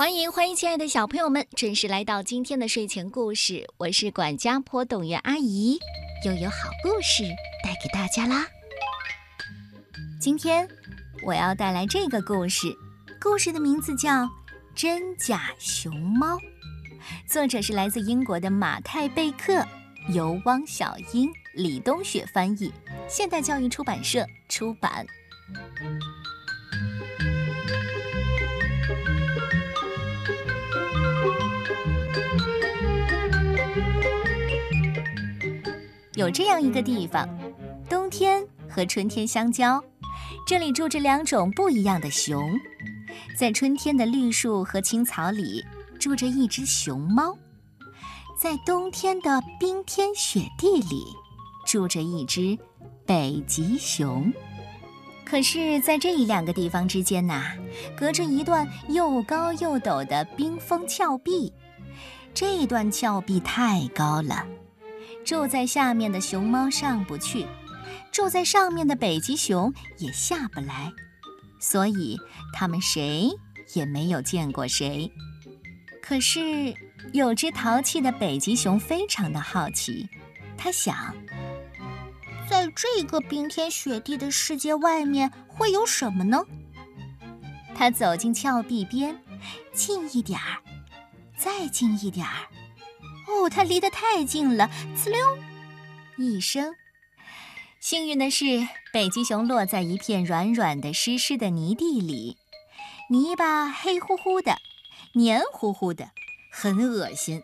欢迎欢迎，亲爱的小朋友们，准时来到今天的睡前故事。我是管家婆董媛阿姨，又有好故事带给大家啦。今天我要带来这个故事，故事的名字叫《真假熊猫》，作者是来自英国的马泰贝克，由汪小英、李冬雪翻译，现代教育出版社出版。有这样一个地方，冬天和春天相交，这里住着两种不一样的熊。在春天的绿树和青草里，住着一只熊猫；在冬天的冰天雪地里，住着一只北极熊。可是，在这一两个地方之间呐，隔着一段又高又陡的冰封峭壁。这段峭壁太高了。住在下面的熊猫上不去，住在上面的北极熊也下不来，所以他们谁也没有见过谁。可是有只淘气的北极熊非常的好奇，它想，在这个冰天雪地的世界外面会有什么呢？它走进峭壁边，近一点儿，再近一点儿。哦，它离得太近了！呲溜，一声。幸运的是，北极熊落在一片软软的、湿湿的泥地里，泥巴黑乎乎的，黏糊糊的，很恶心。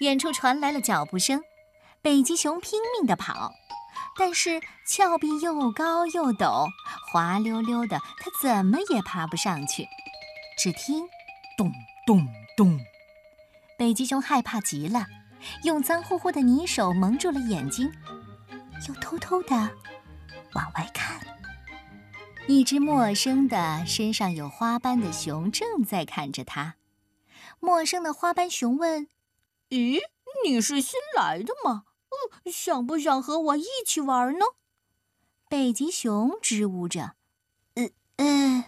远处传来了脚步声，北极熊拼命地跑，但是峭壁又高又陡，滑溜溜的，它怎么也爬不上去。只听，咚咚咚。北极熊害怕极了，用脏乎乎的泥手蒙住了眼睛，又偷偷地往外看。一只陌生的、身上有花斑的熊正在看着它。陌生的花斑熊问：“咦，你是新来的吗？嗯，想不想和我一起玩呢？”北极熊支吾着：“嗯嗯。”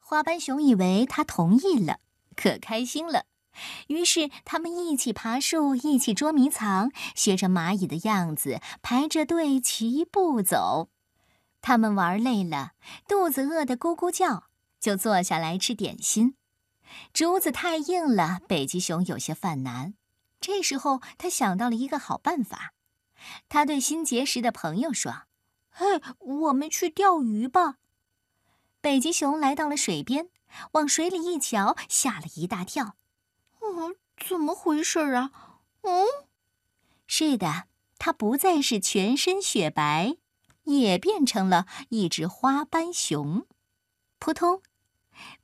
花斑熊以为他同意了，可开心了。于是，他们一起爬树，一起捉迷藏，学着蚂蚁的样子，排着队齐步走。他们玩累了，肚子饿得咕咕叫，就坐下来吃点心。竹子太硬了，北极熊有些犯难。这时候，他想到了一个好办法。他对新结识的朋友说：“嘿，我们去钓鱼吧。”北极熊来到了水边，往水里一瞧，吓了一大跳。嗯，怎么回事啊？嗯，是的，它不再是全身雪白，也变成了一只花斑熊。扑通，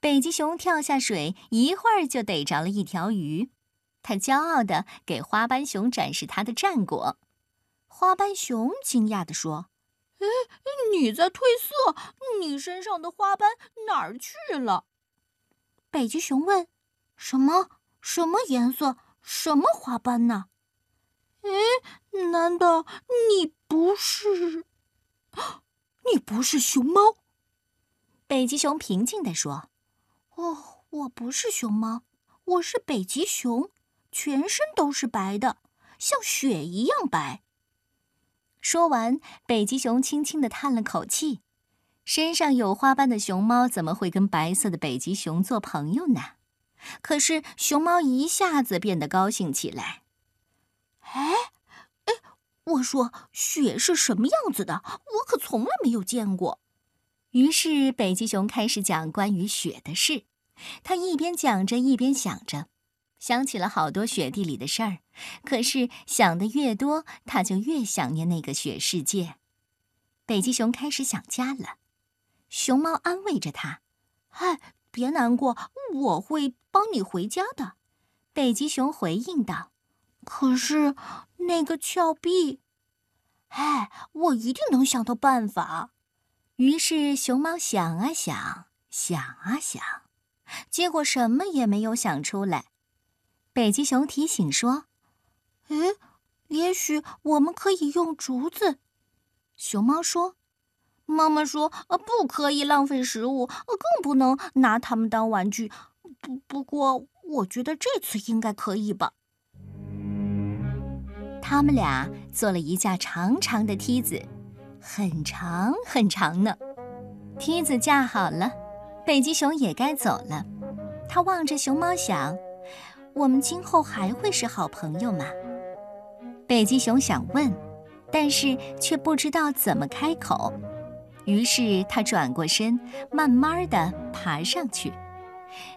北极熊跳下水，一会儿就逮着了一条鱼。它骄傲地给花斑熊展示它的战果。花斑熊惊讶地说：“哎，你在褪色？你身上的花斑哪儿去了？”北极熊问：“什么？”什么颜色？什么花斑呢？哎，难道你不是？你不是熊猫？北极熊平静地说：“哦，我不是熊猫，我是北极熊，全身都是白的，像雪一样白。”说完，北极熊轻轻地叹了口气：“身上有花斑的熊猫怎么会跟白色的北极熊做朋友呢？”可是熊猫一下子变得高兴起来。哎，哎，我说雪是什么样子的？我可从来没有见过。于是北极熊开始讲关于雪的事。他一边讲着，一边想着，想起了好多雪地里的事儿。可是想的越多，他就越想念那个雪世界。北极熊开始想家了。熊猫安慰着他：“嗨。”别难过，我会帮你回家的。”北极熊回应道。“可是那个峭壁……哎，我一定能想到办法。”于是熊猫想啊想，想啊想，结果什么也没有想出来。北极熊提醒说：“哎，也许我们可以用竹子。”熊猫说。妈妈说：“呃，不可以浪费食物，更不能拿它们当玩具。不不过，我觉得这次应该可以吧。他们俩做了一架长长的梯子，很长很长呢。梯子架好了，北极熊也该走了。他望着熊猫想：“我们今后还会是好朋友吗？”北极熊想问，但是却不知道怎么开口。于是他转过身，慢慢地爬上去。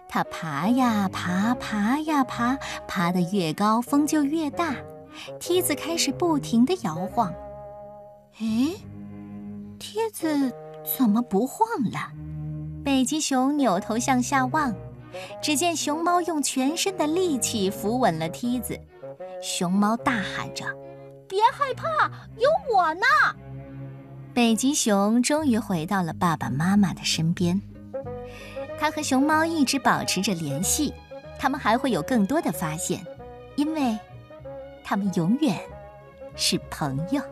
他爬呀爬，爬呀爬，爬得越高，风就越大。梯子开始不停地摇晃。哎，梯子怎么不晃了？北极熊扭头向下望，只见熊猫用全身的力气扶稳了梯子。熊猫大喊着：“别害怕，有我呢！”北极熊终于回到了爸爸妈妈的身边。他和熊猫一直保持着联系，他们还会有更多的发现，因为。他们永远是朋友。